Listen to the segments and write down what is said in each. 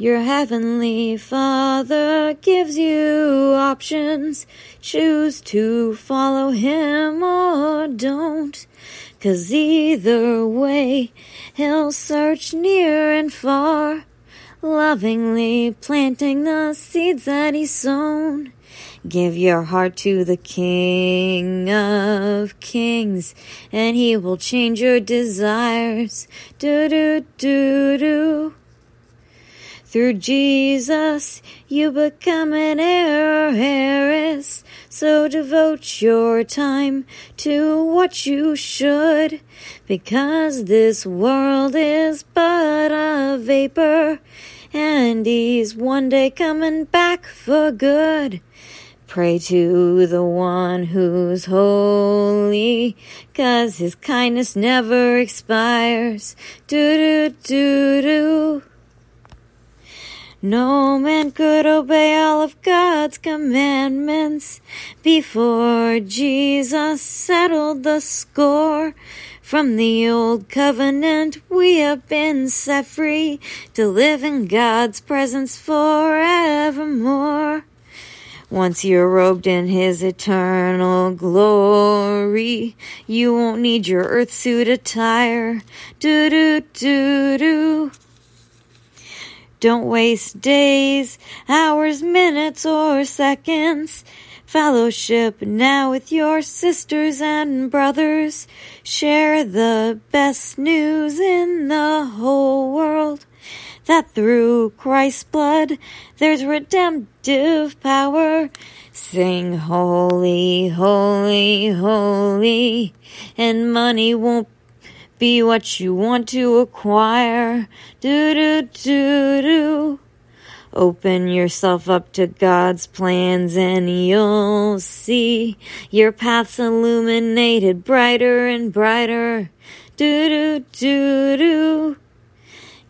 Your heavenly Father gives you options. Choose to follow Him or don't. Cause either way, He'll search near and far, lovingly planting the seeds that He's sown. Give your heart to the King of Kings, and He will change your desires. Do do do do. Through Jesus, you become an heir or heiress. So devote your time to what you should, because this world is but a vapor, and He's one day coming back for good. Pray to the one who's holy, cause his kindness never expires. Do do do do. No man could obey all of God's commandments before Jesus settled the score. From the old covenant, we have been set free to live in God's presence forevermore. Once you're robed in His eternal glory, you won't need your earth suit attire. Do do do do. Don't waste days, hours, minutes, or seconds. Fellowship now with your sisters and brothers. Share the best news in the whole world. That through Christ's blood there's redemptive power. Sing holy, holy, holy, and money won't be what you want to acquire. Do do do do. Open yourself up to God's plans and you'll see your paths illuminated brighter and brighter. Do do do do.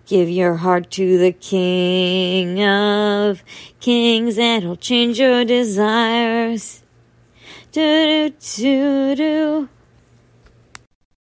Give your heart to the King of Kings and he'll change your desires. Do do do do.